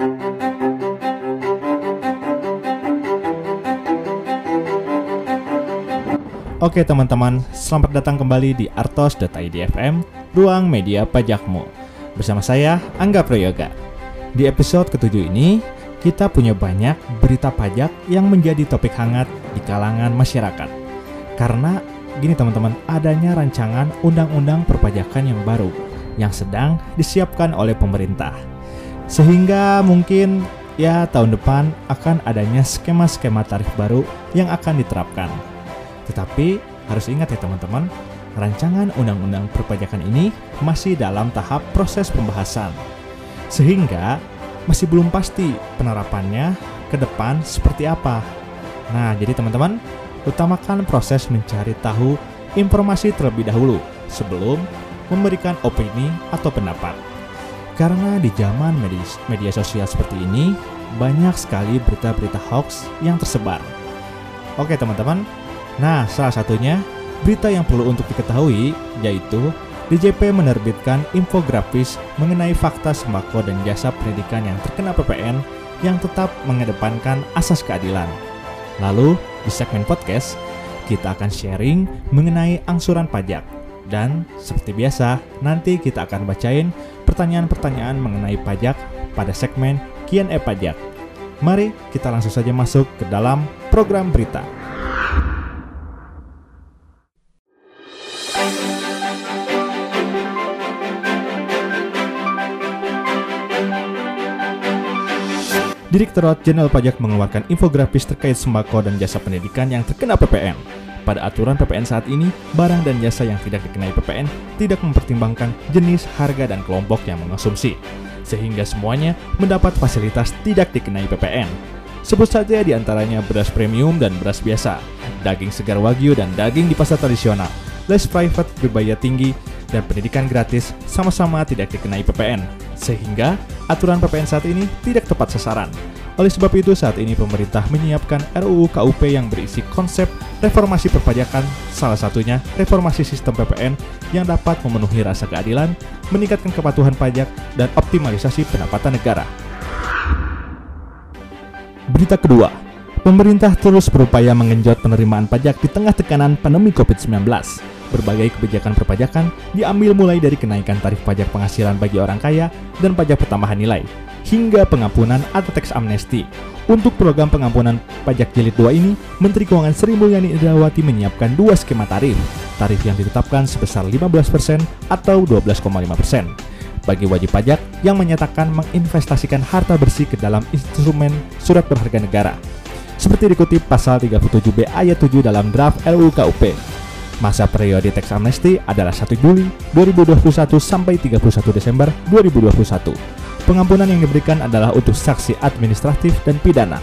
Oke teman-teman, selamat datang kembali di artos.id FM, ruang media pajakmu. Bersama saya, Angga Prayoga. Di episode ketujuh ini, kita punya banyak berita pajak yang menjadi topik hangat di kalangan masyarakat. Karena gini teman-teman, adanya rancangan undang-undang perpajakan yang baru yang sedang disiapkan oleh pemerintah. Sehingga mungkin ya tahun depan akan adanya skema-skema tarif baru yang akan diterapkan. Tetapi harus ingat ya teman-teman, rancangan undang-undang perpajakan ini masih dalam tahap proses pembahasan. Sehingga masih belum pasti penerapannya ke depan seperti apa. Nah, jadi teman-teman, utamakan proses mencari tahu informasi terlebih dahulu sebelum memberikan opini atau pendapat. Karena di zaman media, sosial seperti ini, banyak sekali berita-berita hoax yang tersebar. Oke teman-teman, Nah, salah satunya berita yang perlu untuk diketahui yaitu DJP menerbitkan infografis mengenai fakta sembako dan jasa pendidikan yang terkena PPN yang tetap mengedepankan asas keadilan. Lalu, di segmen podcast, kita akan sharing mengenai angsuran pajak. Dan seperti biasa, nanti kita akan bacain pertanyaan-pertanyaan mengenai pajak pada segmen Q&A pajak. Mari kita langsung saja masuk ke dalam program berita. Direktorat Jenderal Pajak mengeluarkan infografis terkait sembako dan jasa pendidikan yang terkena PPN. Pada aturan PPN saat ini, barang dan jasa yang tidak dikenai PPN tidak mempertimbangkan jenis, harga, dan kelompok yang mengonsumsi, sehingga semuanya mendapat fasilitas tidak dikenai PPN. Sebut saja di antaranya beras premium dan beras biasa, daging segar wagyu dan daging di pasar tradisional, les private berbayar tinggi, dan pendidikan gratis sama-sama tidak dikenai PPN, sehingga aturan PPN saat ini tidak tepat sasaran. Oleh sebab itu, saat ini pemerintah menyiapkan RUU KUP yang berisi konsep reformasi perpajakan, salah satunya reformasi sistem PPN yang dapat memenuhi rasa keadilan, meningkatkan kepatuhan pajak, dan optimalisasi pendapatan negara. Berita kedua, pemerintah terus berupaya mengenjot penerimaan pajak di tengah tekanan pandemi COVID-19 berbagai kebijakan perpajakan diambil mulai dari kenaikan tarif pajak penghasilan bagi orang kaya dan pajak pertambahan nilai, hingga pengampunan atau teks amnesti. Untuk program pengampunan pajak jilid 2 ini, Menteri Keuangan Sri Mulyani Indrawati menyiapkan dua skema tarif. Tarif yang ditetapkan sebesar 15% atau 12,5% bagi wajib pajak yang menyatakan menginvestasikan harta bersih ke dalam instrumen surat berharga negara. Seperti dikutip pasal 37B ayat 7 dalam draft RUU KUP, Masa periode teks amnesti adalah 1 Juli 2021 sampai 31 Desember 2021. Pengampunan yang diberikan adalah untuk saksi administratif dan pidana.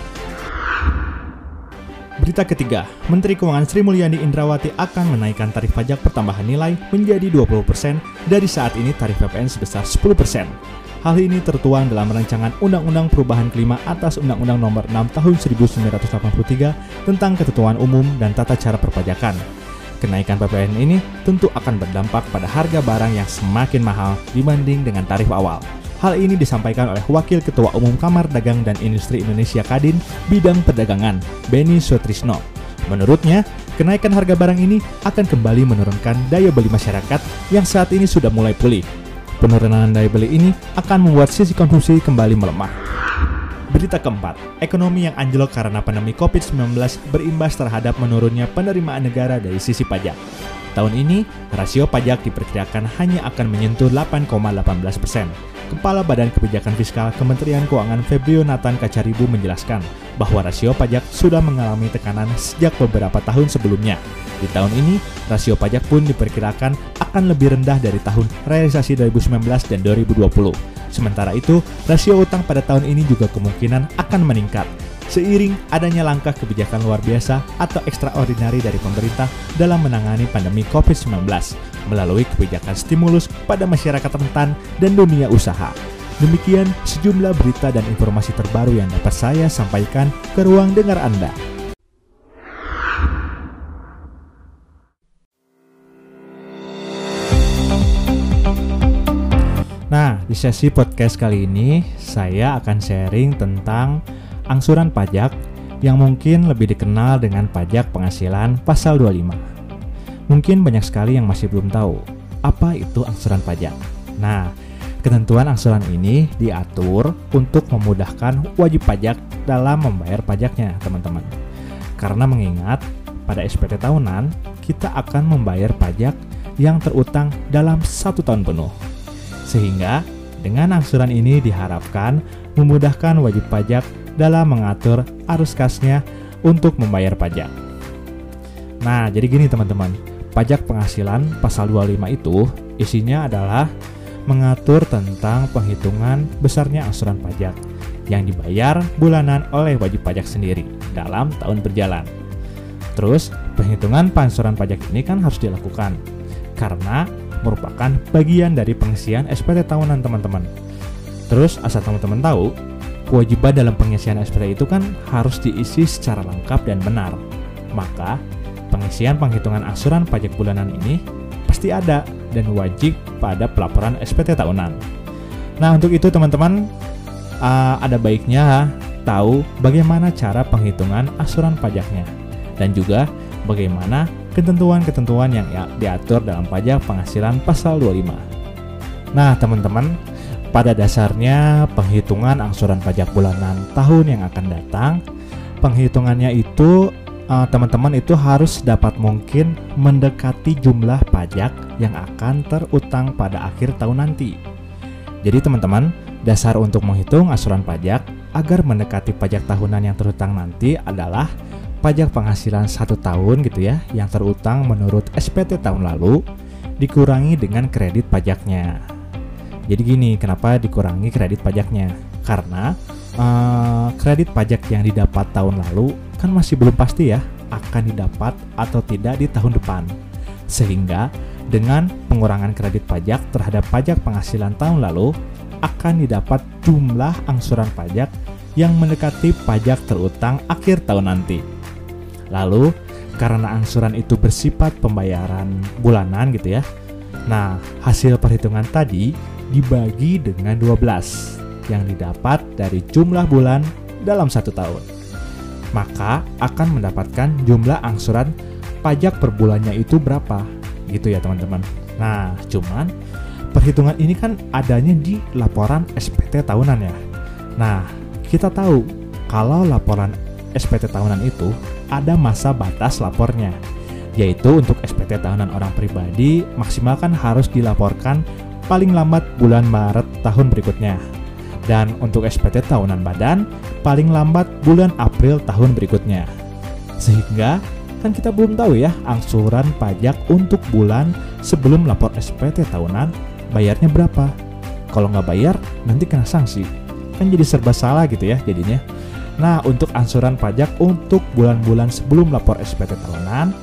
Berita ketiga, Menteri Keuangan Sri Mulyani Indrawati akan menaikkan tarif pajak pertambahan nilai menjadi 20% dari saat ini tarif PPN sebesar 10%. Hal ini tertuang dalam rancangan Undang-Undang Perubahan Kelima atas Undang-Undang Nomor 6 Tahun 1983 tentang Ketentuan Umum dan Tata Cara Perpajakan Kenaikan PPN ini tentu akan berdampak pada harga barang yang semakin mahal dibanding dengan tarif awal. Hal ini disampaikan oleh Wakil Ketua Umum Kamar Dagang dan Industri Indonesia Kadin bidang perdagangan, Beni Sutrisno. Menurutnya, kenaikan harga barang ini akan kembali menurunkan daya beli masyarakat yang saat ini sudah mulai pulih. Penurunan daya beli ini akan membuat sisi konsumsi kembali melemah. Berita keempat, ekonomi yang anjlok karena pandemi COVID-19 berimbas terhadap menurunnya penerimaan negara dari sisi pajak. Tahun ini, rasio pajak diperkirakan hanya akan menyentuh 8,18 persen. Kepala Badan Kebijakan Fiskal Kementerian Keuangan Febrio Nathan Kacaribu menjelaskan bahwa rasio pajak sudah mengalami tekanan sejak beberapa tahun sebelumnya. Di tahun ini, rasio pajak pun diperkirakan akan lebih rendah dari tahun realisasi 2019 dan 2020. Sementara itu, rasio utang pada tahun ini juga kemungkinan akan meningkat seiring adanya langkah kebijakan luar biasa atau ekstraordinari dari pemerintah dalam menangani pandemi COVID-19 melalui kebijakan stimulus pada masyarakat rentan dan dunia usaha. Demikian sejumlah berita dan informasi terbaru yang dapat saya sampaikan ke ruang dengar Anda. Nah, Di sesi podcast kali ini, saya akan sharing tentang angsuran pajak yang mungkin lebih dikenal dengan pajak penghasilan pasal 25. Mungkin banyak sekali yang masih belum tahu apa itu angsuran pajak. Nah, ketentuan angsuran ini diatur untuk memudahkan wajib pajak dalam membayar pajaknya, teman-teman. Karena mengingat pada SPT tahunan, kita akan membayar pajak yang terutang dalam satu tahun penuh. Sehingga dengan angsuran ini diharapkan memudahkan wajib pajak dalam mengatur arus kasnya untuk membayar pajak. Nah, jadi gini teman-teman, pajak penghasilan pasal 25 itu isinya adalah mengatur tentang penghitungan besarnya angsuran pajak yang dibayar bulanan oleh wajib pajak sendiri dalam tahun berjalan. Terus, penghitungan pangsuran pajak ini kan harus dilakukan karena merupakan bagian dari pengisian SPT tahunan teman-teman. Terus asal teman-teman tahu, kewajiban dalam pengisian SPT itu kan harus diisi secara lengkap dan benar. Maka, pengisian penghitungan asuran pajak bulanan ini pasti ada dan wajib pada pelaporan SPT tahunan. Nah, untuk itu teman-teman uh, ada baiknya tahu bagaimana cara penghitungan asuran pajaknya dan juga bagaimana ketentuan-ketentuan yang ya, diatur dalam pajak penghasilan pasal 25. Nah, teman-teman, pada dasarnya penghitungan angsuran pajak bulanan tahun yang akan datang, penghitungannya itu eh, teman-teman itu harus dapat mungkin mendekati jumlah pajak yang akan terutang pada akhir tahun nanti. Jadi teman-teman, dasar untuk menghitung asuran pajak agar mendekati pajak tahunan yang terutang nanti adalah pajak penghasilan satu tahun gitu ya yang terutang menurut SPT tahun lalu dikurangi dengan kredit pajaknya. Jadi gini, kenapa dikurangi kredit pajaknya? Karena uh, kredit pajak yang didapat tahun lalu kan masih belum pasti ya akan didapat atau tidak di tahun depan. Sehingga dengan pengurangan kredit pajak terhadap pajak penghasilan tahun lalu akan didapat jumlah angsuran pajak yang mendekati pajak terutang akhir tahun nanti. Lalu karena angsuran itu bersifat pembayaran bulanan gitu ya. Nah, hasil perhitungan tadi dibagi dengan 12 yang didapat dari jumlah bulan dalam satu tahun. Maka akan mendapatkan jumlah angsuran pajak per bulannya itu berapa gitu ya teman-teman. Nah, cuman perhitungan ini kan adanya di laporan SPT tahunan ya. Nah, kita tahu kalau laporan SPT tahunan itu ada masa batas lapornya, yaitu untuk SPT tahunan orang pribadi maksimalkan harus dilaporkan paling lambat bulan Maret tahun berikutnya. Dan untuk SPT tahunan badan, paling lambat bulan April tahun berikutnya. Sehingga kan kita belum tahu ya angsuran pajak untuk bulan sebelum lapor SPT tahunan bayarnya berapa. Kalau nggak bayar, nanti kena sanksi. Kan jadi serba salah gitu ya jadinya. Nah, untuk angsuran pajak untuk bulan-bulan sebelum lapor SPT tahunan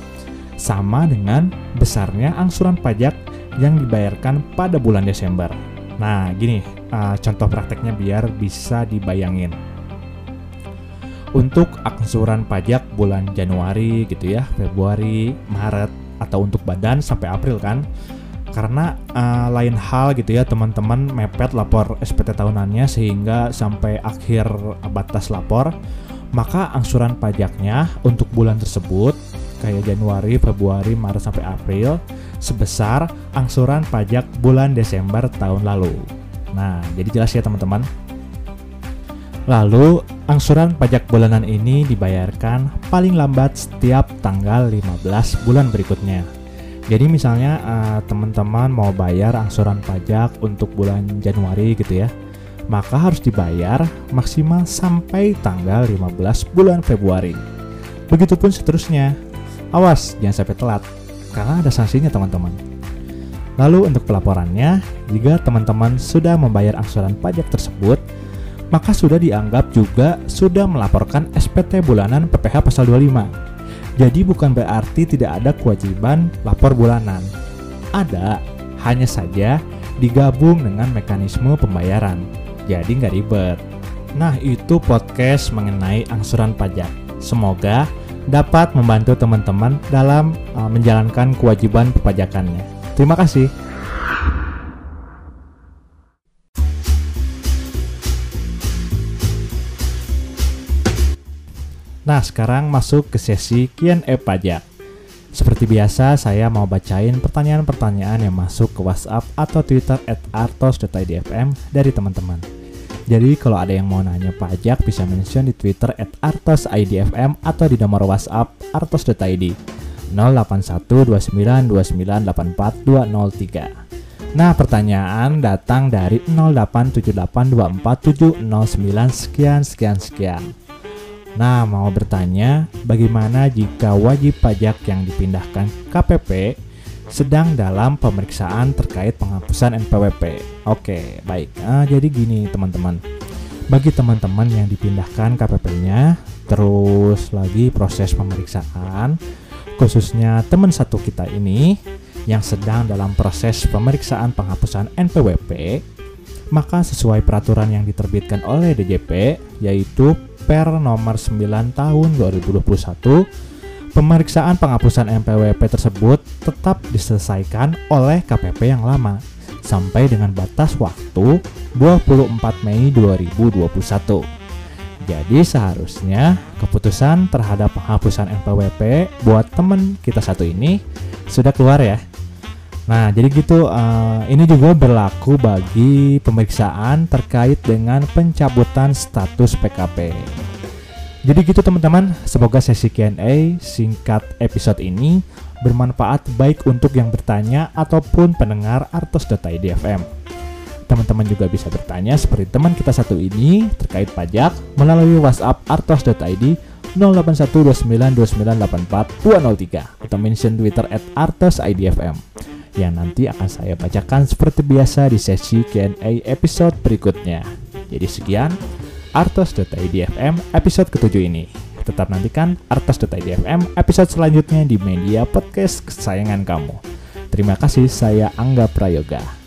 sama dengan besarnya angsuran pajak yang dibayarkan pada bulan Desember. Nah, gini uh, contoh prakteknya biar bisa dibayangin. Untuk angsuran pajak bulan Januari gitu ya, Februari, Maret atau untuk badan sampai April kan karena uh, lain hal gitu ya teman-teman mepet lapor SPT tahunannya sehingga sampai akhir batas lapor maka angsuran pajaknya untuk bulan tersebut kayak Januari, Februari, Maret sampai April sebesar angsuran pajak bulan Desember tahun lalu. Nah, jadi jelas ya teman-teman. Lalu, angsuran pajak bulanan ini dibayarkan paling lambat setiap tanggal 15 bulan berikutnya. Jadi misalnya uh, teman-teman mau bayar angsuran pajak untuk bulan Januari gitu ya, maka harus dibayar maksimal sampai tanggal 15 bulan Februari. Begitupun seterusnya. Awas, jangan sampai telat, karena ada sanksinya teman-teman. Lalu untuk pelaporannya, jika teman-teman sudah membayar angsuran pajak tersebut, maka sudah dianggap juga sudah melaporkan SPT bulanan PPh pasal 25 jadi bukan berarti tidak ada kewajiban lapor bulanan. Ada, hanya saja digabung dengan mekanisme pembayaran. Jadi nggak ribet. Nah itu podcast mengenai angsuran pajak. Semoga dapat membantu teman-teman dalam uh, menjalankan kewajiban perpajakannya. Terima kasih. Nah, sekarang masuk ke sesi Q&A pajak. Seperti biasa, saya mau bacain pertanyaan-pertanyaan yang masuk ke WhatsApp atau Twitter at dari teman-teman. Jadi kalau ada yang mau nanya pajak bisa mention di Twitter at artosidfm atau di nomor WhatsApp artos.id 081292984203. Nah, pertanyaan datang dari 0878247009 sekian sekian sekian. Nah, mau bertanya, bagaimana jika wajib pajak yang dipindahkan KPP sedang dalam pemeriksaan terkait penghapusan NPWP? Oke, baik. Nah, jadi gini, teman-teman. Bagi teman-teman yang dipindahkan KPP-nya, terus lagi proses pemeriksaan, khususnya teman satu kita ini yang sedang dalam proses pemeriksaan penghapusan NPWP, maka sesuai peraturan yang diterbitkan oleh DJP yaitu Per nomor 9 tahun 2021, pemeriksaan penghapusan NPWP tersebut tetap diselesaikan oleh KPP yang lama sampai dengan batas waktu 24 Mei 2021. Jadi seharusnya keputusan terhadap penghapusan NPWP buat temen kita satu ini sudah keluar ya. Nah, jadi gitu uh, ini juga berlaku bagi pemeriksaan terkait dengan pencabutan status PKP. Jadi gitu teman-teman, semoga sesi Q&A singkat episode ini bermanfaat baik untuk yang bertanya ataupun pendengar artos.id FM. Teman-teman juga bisa bertanya seperti teman kita satu ini terkait pajak melalui WhatsApp artos.id 081292984203 atau mention Twitter at artosidfm yang nanti akan saya bacakan seperti biasa di sesi Q&A episode berikutnya. Jadi sekian artos.idfm episode ketujuh ini. Tetap nantikan artos.idfm episode selanjutnya di media podcast kesayangan kamu. Terima kasih, saya Angga Prayoga.